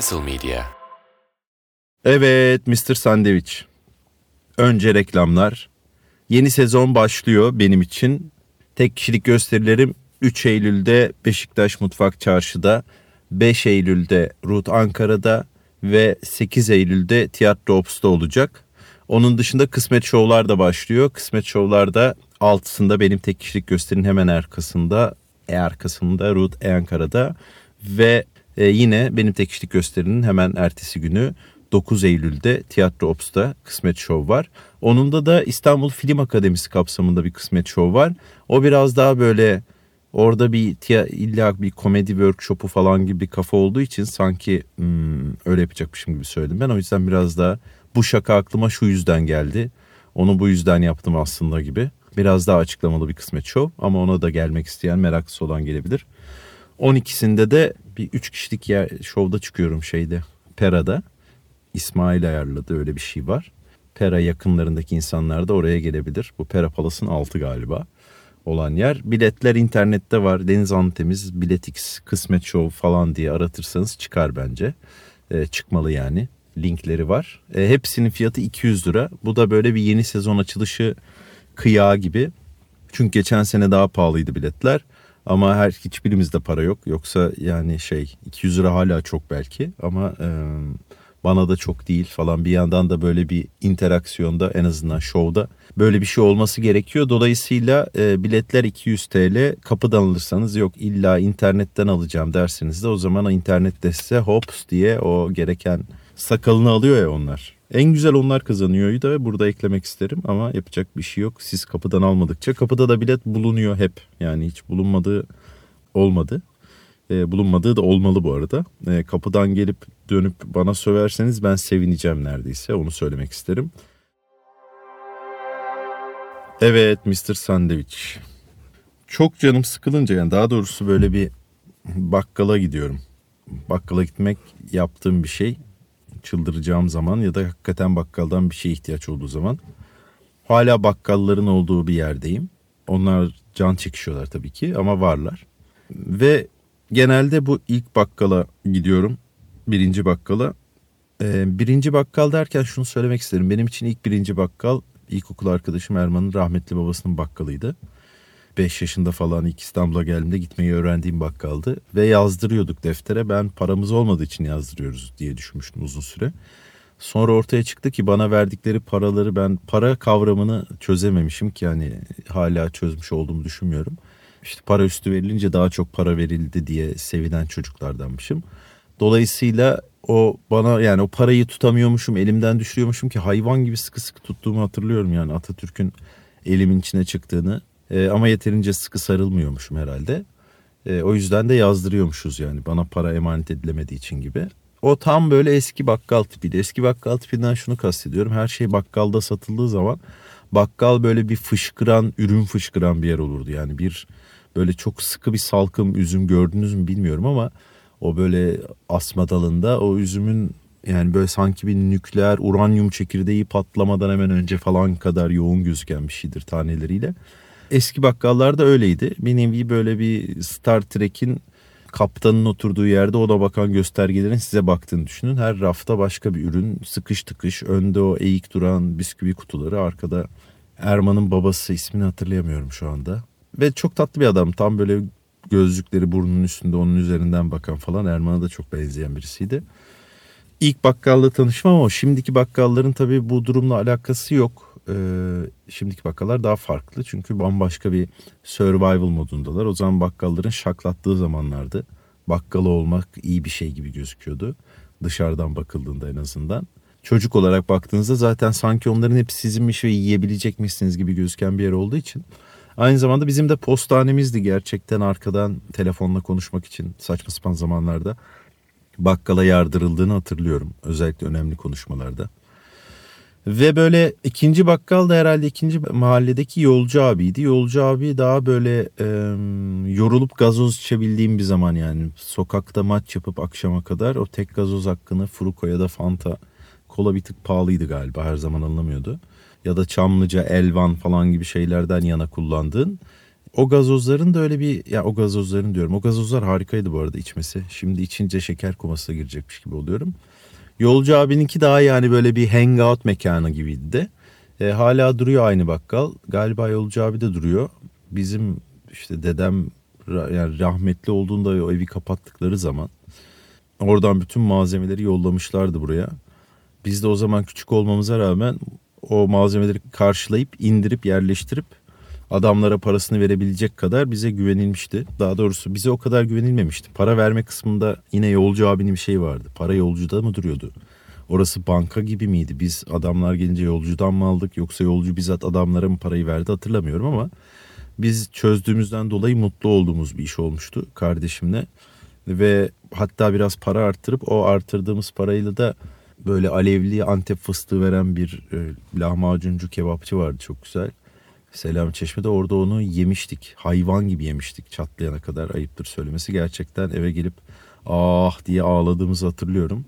Castle Media. Evet Mr. Sandwich. Önce reklamlar. Yeni sezon başlıyor benim için. Tek kişilik gösterilerim 3 Eylül'de Beşiktaş Mutfak Çarşı'da, 5 Eylül'de Root Ankara'da ve 8 Eylül'de Tiyatro Ops'ta olacak. Onun dışında kısmet şovlar da başlıyor. Kısmet şovlarda altısında benim tek kişilik gösterinin hemen arkasında, e arkasında Root E Ankara'da ve e, yine benim tek kişilik gösterinin hemen ertesi günü 9 Eylül'de Tiyatro Ops'ta Kısmet Show var. Onun da İstanbul Film Akademisi kapsamında bir Kısmet Show var. O biraz daha böyle orada bir illa bir komedi workshopu falan gibi bir kafa olduğu için sanki hmm, öyle yapacakmışım gibi söyledim. Ben o yüzden biraz daha bu şaka aklıma şu yüzden geldi. Onu bu yüzden yaptım aslında gibi. Biraz daha açıklamalı bir Kısmet Show ama ona da gelmek isteyen meraklısı olan gelebilir. 12'sinde de bir 3 kişilik yer, şovda çıkıyorum şeyde Pera'da. İsmail ayarladı öyle bir şey var. Pera yakınlarındaki insanlar da oraya gelebilir. Bu Pera Palas'ın altı galiba olan yer. Biletler internette var. Deniz Antemiz, Biletix, Kısmet Show falan diye aratırsanız çıkar bence. E, çıkmalı yani. Linkleri var. E, hepsinin fiyatı 200 lira. Bu da böyle bir yeni sezon açılışı kıyağı gibi. Çünkü geçen sene daha pahalıydı biletler. Ama her hiçbirimizde para yok. Yoksa yani şey 200 lira hala çok belki ama e, bana da çok değil falan. Bir yandan da böyle bir interaksiyonda en azından şovda böyle bir şey olması gerekiyor. Dolayısıyla e, biletler 200 TL. Kapıdan alırsanız yok illa internetten alacağım derseniz de o zaman internette size hops diye o gereken sakalını alıyor ya onlar. En güzel onlar kazanıyor da burada eklemek isterim ama yapacak bir şey yok. Siz kapıdan almadıkça kapıda da bilet bulunuyor hep. Yani hiç bulunmadığı olmadı. E, bulunmadığı da olmalı bu arada. E, kapıdan gelip dönüp bana söverseniz ben sevineceğim neredeyse onu söylemek isterim. Evet Mr. Sandwich. Çok canım sıkılınca yani daha doğrusu böyle bir bakkala gidiyorum. Bakkala gitmek yaptığım bir şey çıldıracağım zaman ya da hakikaten bakkaldan bir şey ihtiyaç olduğu zaman hala bakkalların olduğu bir yerdeyim. Onlar can çekişiyorlar tabii ki ama varlar. Ve genelde bu ilk bakkala gidiyorum. Birinci bakkala. Ee, birinci bakkal derken şunu söylemek isterim. Benim için ilk birinci bakkal ilkokul arkadaşım Erman'ın rahmetli babasının bakkalıydı. 5 yaşında falan ilk İstanbul'a geldiğimde gitmeyi öğrendiğim bakkaldı. Ve yazdırıyorduk deftere. Ben paramız olmadığı için yazdırıyoruz diye düşünmüştüm uzun süre. Sonra ortaya çıktı ki bana verdikleri paraları ben para kavramını çözememişim ki yani hala çözmüş olduğumu düşünmüyorum. İşte para üstü verilince daha çok para verildi diye sevinen çocuklardanmışım. Dolayısıyla o bana yani o parayı tutamıyormuşum, elimden düşürüyormuşum ki hayvan gibi sıkı sıkı tuttuğumu hatırlıyorum yani Atatürk'ün elimin içine çıktığını e, ama yeterince sıkı sarılmıyormuşum herhalde. E, o yüzden de yazdırıyormuşuz yani bana para emanet edilemediği için gibi. O tam böyle eski bakkal tipiydi. Eski bakkal tipinden şunu kastediyorum. Her şey bakkalda satıldığı zaman bakkal böyle bir fışkıran, ürün fışkıran bir yer olurdu. Yani bir böyle çok sıkı bir salkım üzüm gördünüz mü bilmiyorum ama o böyle asma dalında o üzümün yani böyle sanki bir nükleer uranyum çekirdeği patlamadan hemen önce falan kadar yoğun gözüken bir şeydir taneleriyle. Eski bakkallarda öyleydi. Bir nevi böyle bir Star Trek'in kaptanın oturduğu yerde ona bakan göstergelerin size baktığını düşünün. Her rafta başka bir ürün sıkış tıkış. Önde o eğik duran bisküvi kutuları. Arkada Erman'ın babası ismini hatırlayamıyorum şu anda. Ve çok tatlı bir adam. Tam böyle gözlükleri burnunun üstünde onun üzerinden bakan falan Erman'a da çok benzeyen birisiydi. İlk bakkalla tanışmam ama şimdiki bakkalların tabii bu durumla alakası yok e, şimdiki bakkallar daha farklı. Çünkü bambaşka bir survival modundalar. O zaman bakkalların şaklattığı zamanlardı. Bakkalı olmak iyi bir şey gibi gözüküyordu. Dışarıdan bakıldığında en azından. Çocuk olarak baktığınızda zaten sanki onların hepsi sizinmiş ve yiyebilecekmişsiniz gibi gözüken bir yer olduğu için. Aynı zamanda bizim de postanemizdi gerçekten arkadan telefonla konuşmak için saçma sapan zamanlarda bakkala yardırıldığını hatırlıyorum. Özellikle önemli konuşmalarda. Ve böyle ikinci bakkal da herhalde ikinci mahalledeki yolcu abiydi. Yolcu abi daha böyle e, yorulup gazoz içebildiğim bir zaman yani. Sokakta maç yapıp akşama kadar o tek gazoz hakkını Fruko ya da Fanta kola bir tık pahalıydı galiba her zaman alınamıyordu. Ya da Çamlıca, Elvan falan gibi şeylerden yana kullandığın O gazozların da öyle bir ya o gazozların diyorum. O gazozlar harikaydı bu arada içmesi. Şimdi içince şeker komasına girecekmiş gibi oluyorum. Yolcu abininki daha yani böyle bir hangout mekanı gibiydi. E, hala duruyor aynı bakkal. Galiba Yolcu abi de duruyor. Bizim işte dedem yani rahmetli olduğunda o evi kapattıkları zaman oradan bütün malzemeleri yollamışlardı buraya. Biz de o zaman küçük olmamıza rağmen o malzemeleri karşılayıp indirip yerleştirip adamlara parasını verebilecek kadar bize güvenilmişti. Daha doğrusu bize o kadar güvenilmemişti. Para verme kısmında yine yolcu abinin bir şey vardı. Para yolcuda mı duruyordu? Orası banka gibi miydi? Biz adamlar gelince yolcudan mı aldık yoksa yolcu bizzat adamlara mı parayı verdi hatırlamıyorum ama biz çözdüğümüzden dolayı mutlu olduğumuz bir iş olmuştu kardeşimle. Ve hatta biraz para arttırıp o arttırdığımız parayla da böyle alevli antep fıstığı veren bir e, lahmacuncu kebapçı vardı çok güzel. Selam Çeşme'de orada onu yemiştik. Hayvan gibi yemiştik çatlayana kadar ayıptır söylemesi. Gerçekten eve gelip ah diye ağladığımızı hatırlıyorum.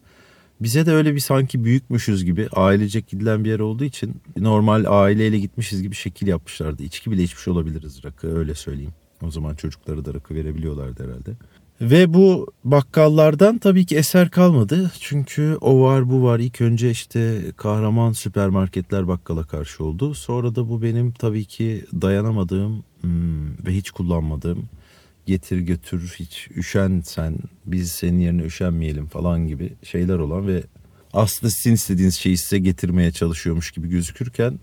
Bize de öyle bir sanki büyükmüşüz gibi ailecek gidilen bir yer olduğu için normal aileyle gitmişiz gibi şekil yapmışlardı. İçki bile içmiş olabiliriz rakı öyle söyleyeyim. O zaman çocukları da rakı verebiliyorlardı herhalde. Ve bu bakkallardan tabii ki eser kalmadı. Çünkü o var bu var. İlk önce işte kahraman süpermarketler bakkala karşı oldu. Sonra da bu benim tabii ki dayanamadığım hmm, ve hiç kullanmadığım getir götür hiç üşen sen biz senin yerine üşenmeyelim falan gibi şeyler olan ve aslında sizin istediğiniz şeyi size getirmeye çalışıyormuş gibi gözükürken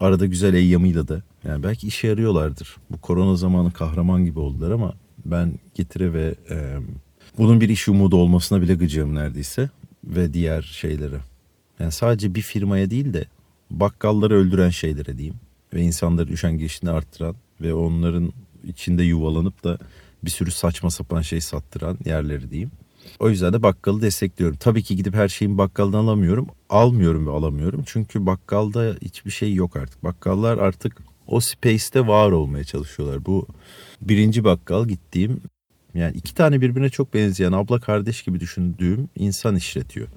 arada güzel eyyamıyla da yani belki işe yarıyorlardır. Bu korona zamanı kahraman gibi oldular ama ben getire ve e, bunun bir iş umudu olmasına bile gıcığım neredeyse ve diğer şeylere. Yani sadece bir firmaya değil de bakkalları öldüren şeylere diyeyim ve insanların üşengeçliğini arttıran ve onların içinde yuvalanıp da bir sürü saçma sapan şey sattıran yerleri diyeyim. O yüzden de bakkalı destekliyorum. Tabii ki gidip her şeyin bakkaldan alamıyorum. Almıyorum ve alamıyorum. Çünkü bakkalda hiçbir şey yok artık. Bakkallar artık o space'te var olmaya çalışıyorlar. Bu birinci bakkal gittiğim yani iki tane birbirine çok benzeyen abla kardeş gibi düşündüğüm insan işletiyor.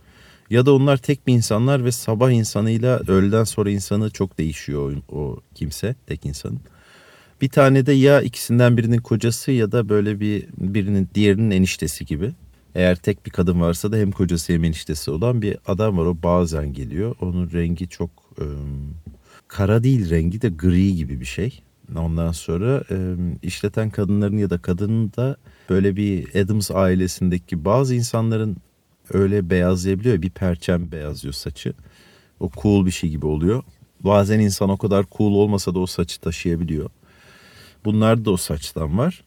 Ya da onlar tek bir insanlar ve sabah insanıyla öğleden sonra insanı çok değişiyor o, o kimse tek insanın. Bir tane de ya ikisinden birinin kocası ya da böyle bir birinin diğerinin eniştesi gibi. Eğer tek bir kadın varsa da hem kocası hem eniştesi olan bir adam var. O bazen geliyor. Onun rengi çok e, kara değil rengi de gri gibi bir şey. Ondan sonra e, işleten kadınların ya da kadının da böyle bir Adams ailesindeki bazı insanların öyle beyazlayabiliyor. Bir perçem beyazlıyor saçı. O cool bir şey gibi oluyor. Bazen insan o kadar cool olmasa da o saçı taşıyabiliyor. Bunlar da o saçtan var.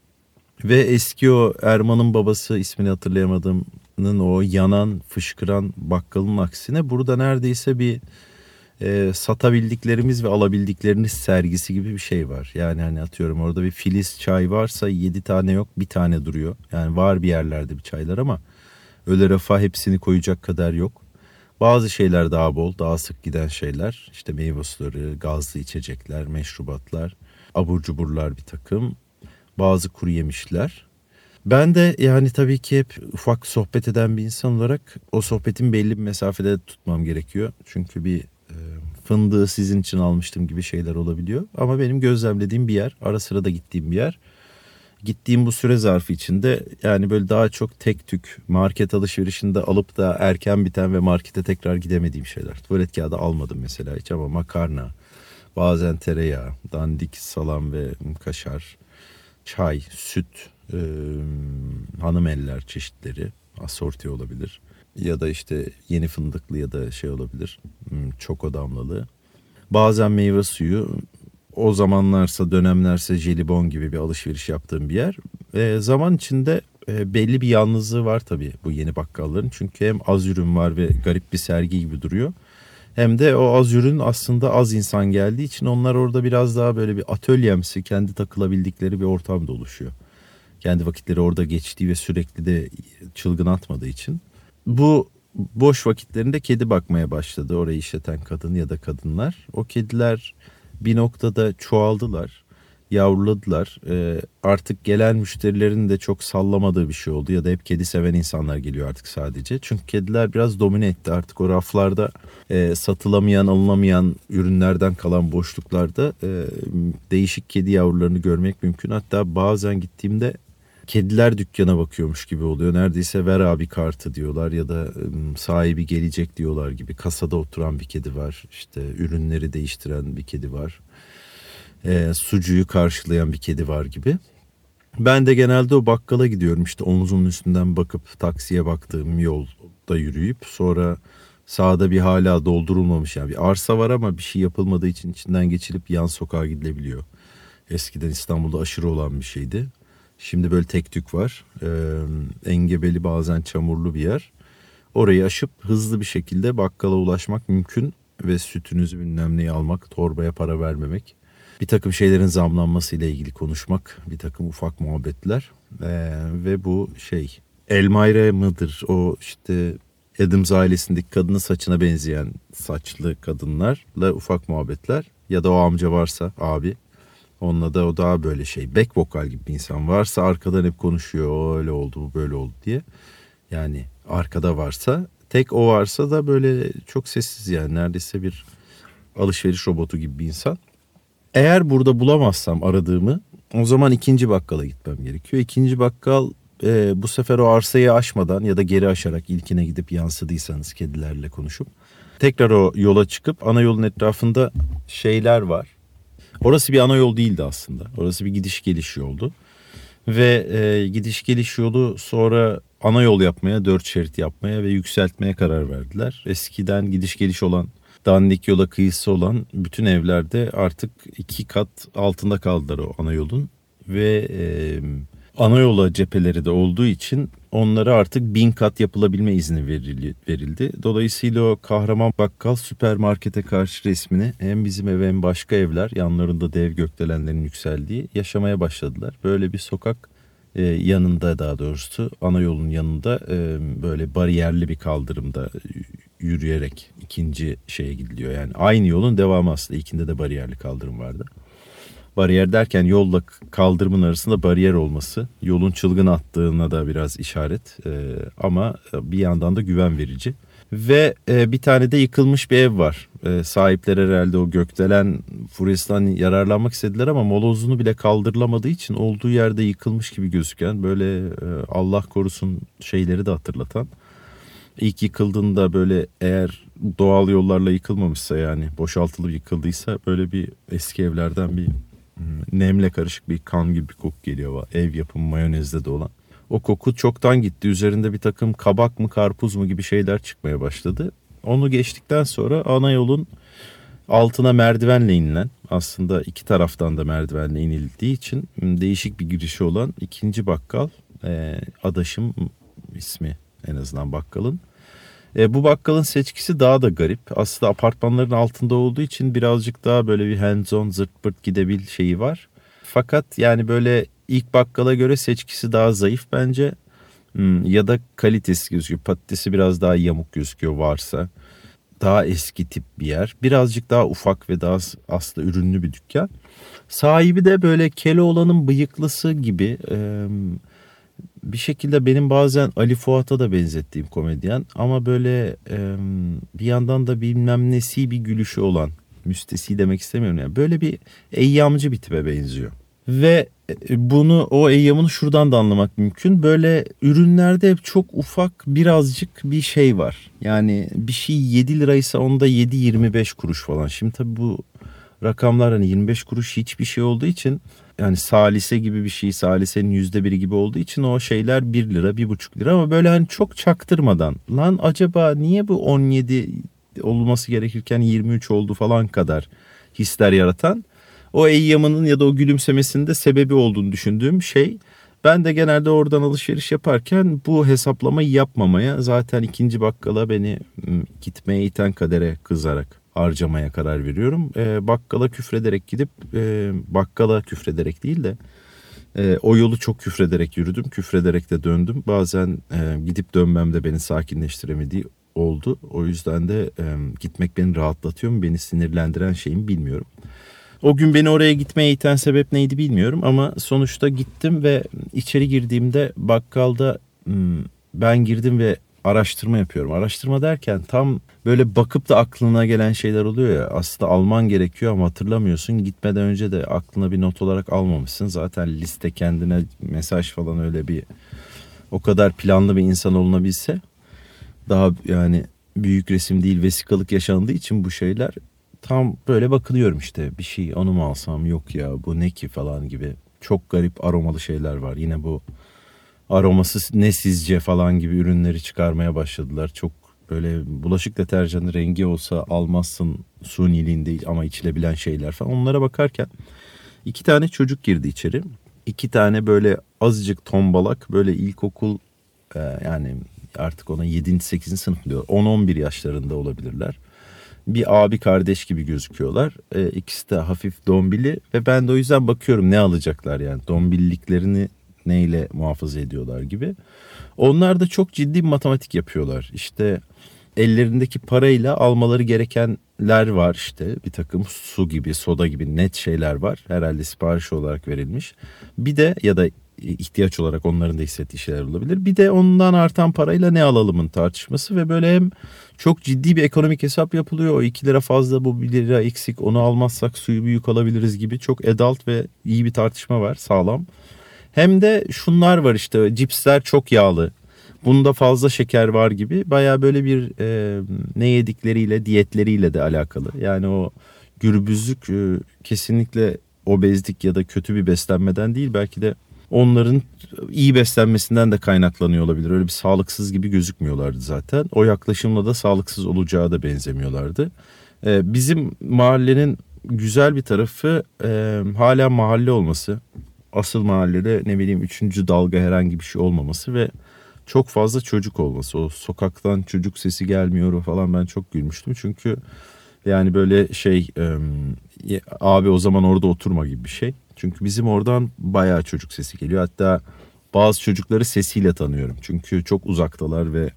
Ve eski o Erman'ın babası ismini hatırlayamadığımın o yanan fışkıran bakkalın aksine burada neredeyse bir e, satabildiklerimiz ve alabildikleriniz sergisi gibi bir şey var. Yani hani atıyorum orada bir filiz çay varsa yedi tane yok bir tane duruyor. Yani var bir yerlerde bir çaylar ama öyle refah hepsini koyacak kadar yok. Bazı şeyler daha bol, daha sık giden şeyler. İşte meyve suları, gazlı içecekler, meşrubatlar, abur cuburlar bir takım. Bazı kuru yemişler. Ben de yani tabii ki hep ufak sohbet eden bir insan olarak o sohbetin belli bir mesafede tutmam gerekiyor. Çünkü bir fındığı sizin için almıştım gibi şeyler olabiliyor. Ama benim gözlemlediğim bir yer, ara sıra da gittiğim bir yer. Gittiğim bu süre zarfı içinde yani böyle daha çok tek tük market alışverişinde alıp da erken biten ve markete tekrar gidemediğim şeyler. Tuvalet kağıdı almadım mesela hiç ama makarna, bazen tereyağı, dandik salam ve kaşar, çay, süt, e, hanım eller çeşitleri, asorti olabilir ya da işte yeni fındıklı ya da şey olabilir hmm, çoko damlalı. Bazen meyve suyu o zamanlarsa dönemlerse jelibon gibi bir alışveriş yaptığım bir yer. E, zaman içinde e, belli bir yalnızlığı var tabii bu yeni bakkalların. Çünkü hem az ürün var ve garip bir sergi gibi duruyor. Hem de o az ürün aslında az insan geldiği için onlar orada biraz daha böyle bir atölyemsi kendi takılabildikleri bir ortamda oluşuyor. Kendi vakitleri orada geçtiği ve sürekli de çılgın atmadığı için bu boş vakitlerinde kedi bakmaya başladı orayı işleten kadın ya da kadınlar. O kediler bir noktada çoğaldılar. yavruladılar. Ee, artık gelen müşterilerin de çok sallamadığı bir şey oldu ya da hep kedi seven insanlar geliyor artık sadece. Çünkü kediler biraz domine etti artık o raflarda e, satılamayan alınamayan ürünlerden kalan boşluklarda e, değişik kedi yavrularını görmek mümkün. Hatta bazen gittiğimde kediler dükkana bakıyormuş gibi oluyor. Neredeyse ver abi kartı diyorlar ya da sahibi gelecek diyorlar gibi. Kasada oturan bir kedi var. İşte ürünleri değiştiren bir kedi var. E, sucuyu karşılayan bir kedi var gibi. Ben de genelde o bakkala gidiyorum işte omuzun üstünden bakıp taksiye baktığım yolda yürüyüp sonra sağda bir hala doldurulmamış yani bir arsa var ama bir şey yapılmadığı için içinden geçilip yan sokağa gidilebiliyor. Eskiden İstanbul'da aşırı olan bir şeydi. Şimdi böyle tek tük var. Ee, engebeli bazen çamurlu bir yer. Orayı aşıp hızlı bir şekilde bakkala ulaşmak mümkün ve sütünüzü bilmem neyi almak, torbaya para vermemek. Bir takım şeylerin zamlanması ile ilgili konuşmak, bir takım ufak muhabbetler ee, ve bu şey Elmayra mıdır o işte Adams ailesindeki kadının saçına benzeyen saçlı kadınlarla ufak muhabbetler ya da o amca varsa abi Onunla da o daha böyle şey back vokal gibi bir insan varsa arkadan hep konuşuyor o öyle oldu bu böyle oldu diye. Yani arkada varsa tek o varsa da böyle çok sessiz yani neredeyse bir alışveriş robotu gibi bir insan. Eğer burada bulamazsam aradığımı o zaman ikinci bakkala gitmem gerekiyor. İkinci bakkal e, bu sefer o arsayı aşmadan ya da geri aşarak ilkine gidip yansıdıysanız kedilerle konuşup tekrar o yola çıkıp ana yolun etrafında şeyler var Orası bir ana yol değildi aslında. Orası bir gidiş geliş yoldu. Ve e, gidiş geliş yolu sonra ana yol yapmaya, dört şerit yapmaya ve yükseltmeye karar verdiler. Eskiden gidiş geliş olan dandik yola kıyısı olan bütün evlerde artık iki kat altında kaldılar o ana yolun. Ve e, ana yola cepheleri de olduğu için onlara artık bin kat yapılabilme izni verildi. Dolayısıyla o kahraman bakkal süpermarkete karşı resmini hem bizim ev hem başka evler yanlarında dev gökdelenlerin yükseldiği yaşamaya başladılar. Böyle bir sokak e, yanında daha doğrusu ana yolun yanında e, böyle bariyerli bir kaldırımda yürüyerek ikinci şeye gidiliyor. Yani aynı yolun devamı aslında ikinde de bariyerli kaldırım vardı. Bariyer derken yolla kaldırımın arasında bariyer olması yolun çılgın attığına da biraz işaret ee, ama bir yandan da güven verici. Ve e, bir tane de yıkılmış bir ev var. E, sahipler herhalde o gökdelen furyasından yararlanmak istediler ama molozunu bile kaldırılamadığı için olduğu yerde yıkılmış gibi gözüken böyle e, Allah korusun şeyleri de hatırlatan. İlk yıkıldığında böyle eğer doğal yollarla yıkılmamışsa yani boşaltılıp yıkıldıysa böyle bir eski evlerden bir nemle karışık bir kan gibi bir koku geliyor. Ev yapımı mayonezde de olan. O koku çoktan gitti. Üzerinde bir takım kabak mı karpuz mu gibi şeyler çıkmaya başladı. Onu geçtikten sonra ana yolun altına merdivenle inilen aslında iki taraftan da merdivenle inildiği için değişik bir girişi olan ikinci bakkal e, Adaşım ismi en azından bakkalın e, bu bakkalın seçkisi daha da garip. Aslında apartmanların altında olduğu için birazcık daha böyle bir hands on zırt pırt gidebil şeyi var. Fakat yani böyle ilk bakkala göre seçkisi daha zayıf bence. Hmm, ya da kalitesi gözüküyor. Patatesi biraz daha yamuk gözüküyor varsa. Daha eski tip bir yer. Birazcık daha ufak ve daha aslında ürünlü bir dükkan. Sahibi de böyle Keloğlan'ın bıyıklısı gibi. Ee, bir şekilde benim bazen Ali Fuat'a da benzettiğim komedyen ama böyle e, bir yandan da bilmem nesi bir gülüşü olan müstesi demek istemiyorum yani böyle bir eyyamcı bir tipe benziyor. Ve e, bunu o eyyamını şuradan da anlamak mümkün. Böyle ürünlerde hep çok ufak birazcık bir şey var. Yani bir şey 7 liraysa onda 7-25 kuruş falan. Şimdi tabii bu rakamlar hani 25 kuruş hiçbir şey olduğu için yani salise gibi bir şey salisenin yüzde biri gibi olduğu için o şeyler 1 lira bir buçuk lira ama böyle hani çok çaktırmadan lan acaba niye bu 17 olması gerekirken 23 oldu falan kadar hisler yaratan? O eyyamının ya da o gülümsemesinin sebebi olduğunu düşündüğüm şey ben de genelde oradan alışveriş yaparken bu hesaplamayı yapmamaya zaten ikinci bakkala beni gitmeye iten kadere kızarak harcamaya karar veriyorum. E, bakkala küfrederek gidip e, bakkala küfrederek değil de e, o yolu çok küfrederek yürüdüm. Küfrederek de döndüm. Bazen e, gidip dönmem de beni sakinleştiremediği oldu. O yüzden de e, gitmek beni rahatlatıyor mu beni sinirlendiren şeyimi bilmiyorum. O gün beni oraya gitmeye iten sebep neydi bilmiyorum ama sonuçta gittim ve içeri girdiğimde bakkalda hmm, ben girdim ve araştırma yapıyorum. Araştırma derken tam böyle bakıp da aklına gelen şeyler oluyor ya. Aslında alman gerekiyor ama hatırlamıyorsun. Gitmeden önce de aklına bir not olarak almamışsın. Zaten liste kendine mesaj falan öyle bir o kadar planlı bir insan olunabilse daha yani büyük resim değil vesikalık yaşandığı için bu şeyler tam böyle bakılıyorum işte bir şey onu mu alsam yok ya bu ne ki falan gibi çok garip aromalı şeyler var. Yine bu aroması ne sizce falan gibi ürünleri çıkarmaya başladılar. Çok böyle bulaşık deterjanı rengi olsa almazsın suniliğin değil ama içilebilen şeyler falan. Onlara bakarken iki tane çocuk girdi içeri. İki tane böyle azıcık tombalak böyle ilkokul e, yani artık ona 7. 8. sınıf diyor. 10-11 yaşlarında olabilirler. Bir abi kardeş gibi gözüküyorlar. E, ikisi de hafif dombili ve ben de o yüzden bakıyorum ne alacaklar yani. Dombilliklerini neyle muhafaza ediyorlar gibi. Onlar da çok ciddi bir matematik yapıyorlar. İşte ellerindeki parayla almaları gerekenler var işte. Bir takım su gibi soda gibi net şeyler var. Herhalde sipariş olarak verilmiş. Bir de ya da ihtiyaç olarak onların da hissettiği şeyler olabilir. Bir de ondan artan parayla ne alalımın tartışması ve böyle hem çok ciddi bir ekonomik hesap yapılıyor. O 2 lira fazla bu 1 lira eksik onu almazsak suyu büyük alabiliriz gibi çok adult ve iyi bir tartışma var sağlam hem de şunlar var işte cipsler çok yağlı bunda fazla şeker var gibi baya böyle bir e, ne yedikleriyle diyetleriyle de alakalı. Yani o gürbüzlük e, kesinlikle obezlik ya da kötü bir beslenmeden değil belki de onların iyi beslenmesinden de kaynaklanıyor olabilir. Öyle bir sağlıksız gibi gözükmüyorlardı zaten. O yaklaşımla da sağlıksız olacağı da benzemiyorlardı. E, bizim mahallenin güzel bir tarafı e, hala mahalle olması. Asıl mahallede ne bileyim üçüncü dalga herhangi bir şey olmaması ve çok fazla çocuk olması. O sokaktan çocuk sesi gelmiyor falan ben çok gülmüştüm. Çünkü yani böyle şey abi o zaman orada oturma gibi bir şey. Çünkü bizim oradan bayağı çocuk sesi geliyor. Hatta bazı çocukları sesiyle tanıyorum. Çünkü çok uzaktalar ve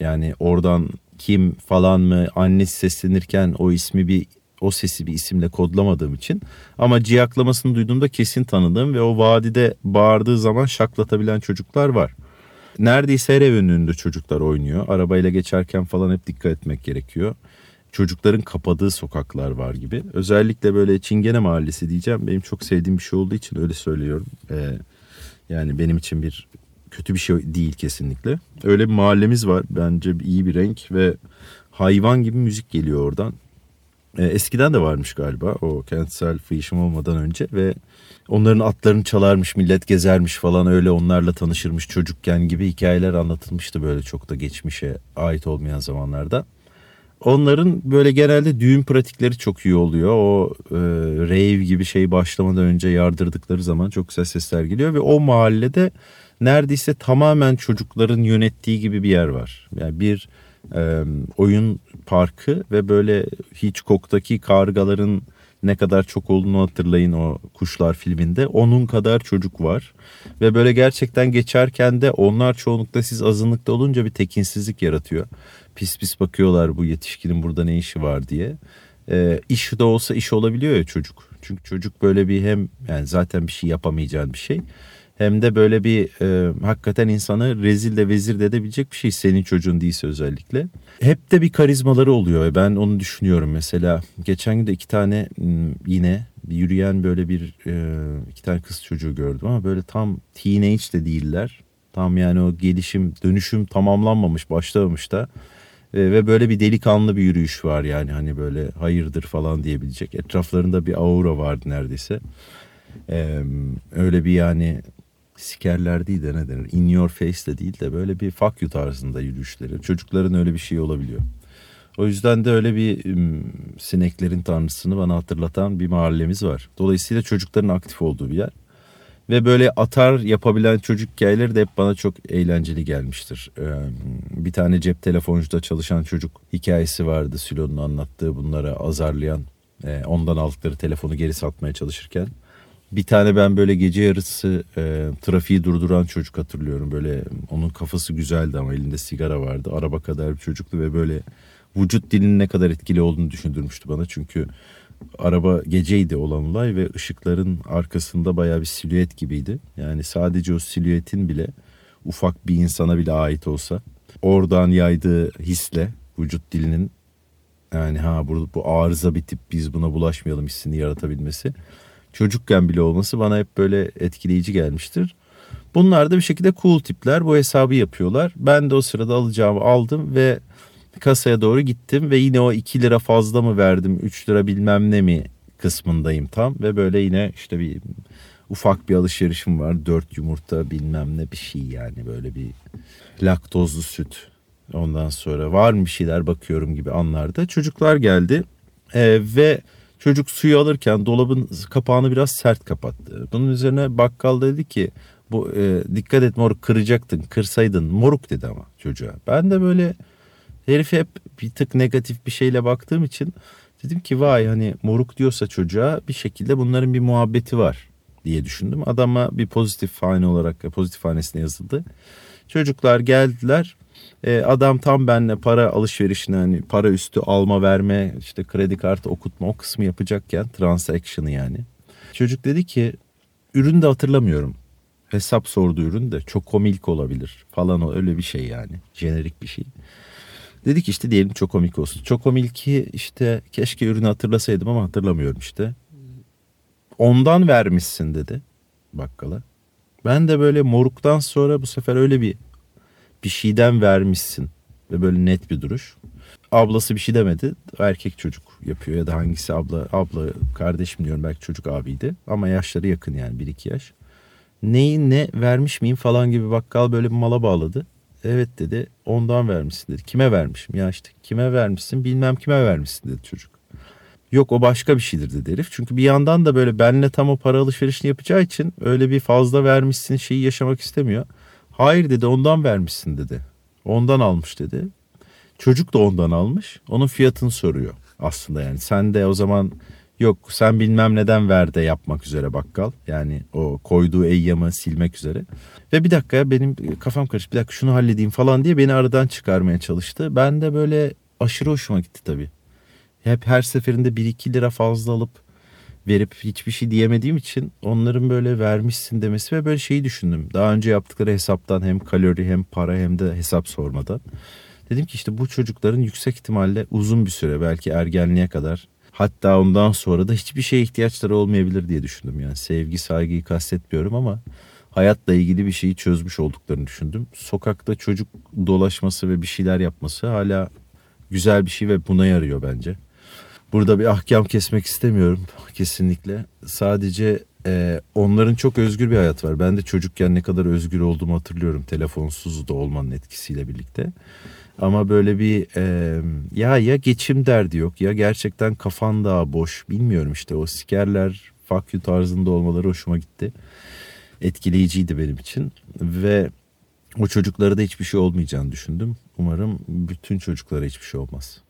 yani oradan kim falan mı annesi seslenirken o ismi bir o sesi bir isimle kodlamadığım için ama ciyaklamasını duyduğumda kesin tanıdığım ve o vadide bağırdığı zaman şaklatabilen çocuklar var neredeyse her ev önünde çocuklar oynuyor. Arabayla geçerken falan hep dikkat etmek gerekiyor. Çocukların kapadığı sokaklar var gibi. Özellikle böyle Çingene Mahallesi diyeceğim. Benim çok sevdiğim bir şey olduğu için öyle söylüyorum. Ee, yani benim için bir kötü bir şey değil kesinlikle. Öyle bir mahallemiz var. Bence iyi bir renk ve hayvan gibi müzik geliyor oradan. Ee, eskiden de varmış galiba o kentsel fıyışım olmadan önce ve onların atlarını çalarmış millet gezermiş falan öyle onlarla tanışırmış çocukken gibi hikayeler anlatılmıştı böyle çok da geçmişe ait olmayan zamanlarda. Onların böyle genelde düğün pratikleri çok iyi oluyor. O e, rave gibi şey başlamadan önce yardırdıkları zaman çok güzel sesler geliyor ve o mahallede neredeyse tamamen çocukların yönettiği gibi bir yer var. Yani bir e, oyun parkı ve böyle Hitchcock'taki kargaların ne kadar çok olduğunu hatırlayın o Kuşlar filminde. Onun kadar çocuk var. Ve böyle gerçekten geçerken de onlar çoğunlukla siz azınlıkta olunca bir tekinsizlik yaratıyor. Pis pis bakıyorlar bu yetişkinin burada ne işi var diye. Ee, iş de olsa iş olabiliyor ya çocuk. Çünkü çocuk böyle bir hem yani zaten bir şey yapamayacağın bir şey hem de böyle bir e, hakikaten insanı rezil de vezir de edebilecek bir şey senin çocuğun değilse özellikle. Hep de bir karizmaları oluyor ben onu düşünüyorum mesela. Geçen gün de iki tane yine yürüyen böyle bir e, iki tane kız çocuğu gördüm ama böyle tam teenage de değiller. Tam yani o gelişim dönüşüm tamamlanmamış başlamamış da e, ve böyle bir delikanlı bir yürüyüş var yani hani böyle hayırdır falan diyebilecek. Etraflarında bir aura vardı neredeyse. Ee, öyle bir yani sikerler değil de ne denir in your face de değil de böyle bir fuck you tarzında yürüyüşleri. Çocukların öyle bir şey olabiliyor. O yüzden de öyle bir sineklerin tanrısını bana hatırlatan bir mahallemiz var. Dolayısıyla çocukların aktif olduğu bir yer. Ve böyle atar yapabilen çocuk hikayeleri de hep bana çok eğlenceli gelmiştir. Bir tane cep telefoncuda çalışan çocuk hikayesi vardı. Sülo'nun anlattığı bunlara azarlayan, ondan aldıkları telefonu geri satmaya çalışırken bir tane ben böyle gece yarısı e, trafiği durduran çocuk hatırlıyorum. Böyle onun kafası güzeldi ama elinde sigara vardı. Araba kadar bir çocuktu ve böyle vücut dilinin ne kadar etkili olduğunu düşündürmüştü bana. Çünkü Araba geceydi olan olay ve ışıkların arkasında bayağı bir silüet gibiydi. Yani sadece o silüetin bile ufak bir insana bile ait olsa oradan yaydığı hisle vücut dilinin yani ha bu, bu arıza bitip biz buna bulaşmayalım hissini yaratabilmesi çocukken bile olması bana hep böyle etkileyici gelmiştir. Bunlar da bir şekilde cool tipler bu hesabı yapıyorlar. Ben de o sırada alacağımı aldım ve kasaya doğru gittim ve yine o 2 lira fazla mı verdim 3 lira bilmem ne mi kısmındayım tam ve böyle yine işte bir ufak bir alışverişim var. 4 yumurta bilmem ne bir şey yani böyle bir laktozlu süt. Ondan sonra var mı bir şeyler bakıyorum gibi anlarda. Çocuklar geldi ee, ve çocuk suyu alırken dolabın kapağını biraz sert kapattı. Bunun üzerine bakkal dedi ki bu e, dikkat et moruk kıracaktın kırsaydın moruk dedi ama çocuğa. Ben de böyle Herif hep bir tık negatif bir şeyle baktığım için dedim ki vay hani moruk diyorsa çocuğa bir şekilde bunların bir muhabbeti var diye düşündüm. Adama bir pozitif fane olarak pozitif hanesine yazıldı. Çocuklar geldiler. Ee, adam tam benle para alışverişini hani para üstü alma verme işte kredi kartı okutma o kısmı yapacakken transaction'ı yani. Çocuk dedi ki ürünü de hatırlamıyorum. Hesap sordu ürün de çok komik olabilir falan öyle bir şey yani. Jenerik bir şey. Dedik işte diyelim çok komik olsun. Çok komilki işte keşke ürünü hatırlasaydım ama hatırlamıyorum işte. Ondan vermişsin dedi bakkala. Ben de böyle moruktan sonra bu sefer öyle bir bir şeyden vermişsin ve böyle net bir duruş. Ablası bir şey demedi. Erkek çocuk yapıyor ya da hangisi abla abla kardeşim diyorum belki çocuk abiydi ama yaşları yakın yani bir iki yaş. Neyi ne vermiş miyim falan gibi bakkal böyle bir mala bağladı. Evet dedi ondan vermişsin dedi. Kime vermişim ya işte kime vermişsin bilmem kime vermişsin dedi çocuk. Yok o başka bir şeydir dedi herif. Çünkü bir yandan da böyle benle tam o para alışverişini yapacağı için öyle bir fazla vermişsin şeyi yaşamak istemiyor. Hayır dedi ondan vermişsin dedi. Ondan almış dedi. Çocuk da ondan almış. Onun fiyatını soruyor aslında yani. Sen de o zaman yok sen bilmem neden ver de yapmak üzere bakkal. Yani o koyduğu eyyamı silmek üzere. Ve bir dakika benim kafam karıştı. Bir dakika şunu halledeyim falan diye beni aradan çıkarmaya çalıştı. Ben de böyle aşırı hoşuma gitti tabii. Hep her seferinde 1-2 lira fazla alıp verip hiçbir şey diyemediğim için onların böyle vermişsin demesi ve böyle şeyi düşündüm. Daha önce yaptıkları hesaptan hem kalori hem para hem de hesap sormadan. Dedim ki işte bu çocukların yüksek ihtimalle uzun bir süre belki ergenliğe kadar hatta ondan sonra da hiçbir şeye ihtiyaçları olmayabilir diye düşündüm. Yani sevgi saygıyı kastetmiyorum ama hayatla ilgili bir şeyi çözmüş olduklarını düşündüm. Sokakta çocuk dolaşması ve bir şeyler yapması hala güzel bir şey ve buna yarıyor bence. Burada bir ahkam kesmek istemiyorum kesinlikle. Sadece e, onların çok özgür bir hayat var. Ben de çocukken ne kadar özgür olduğumu hatırlıyorum telefonsuz da olmanın etkisiyle birlikte. Ama böyle bir e, ya ya geçim derdi yok ya gerçekten kafan daha boş bilmiyorum işte o sikerler fuck you tarzında olmaları hoşuma gitti etkileyiciydi benim için ve o çocuklara da hiçbir şey olmayacağını düşündüm. Umarım bütün çocuklara hiçbir şey olmaz.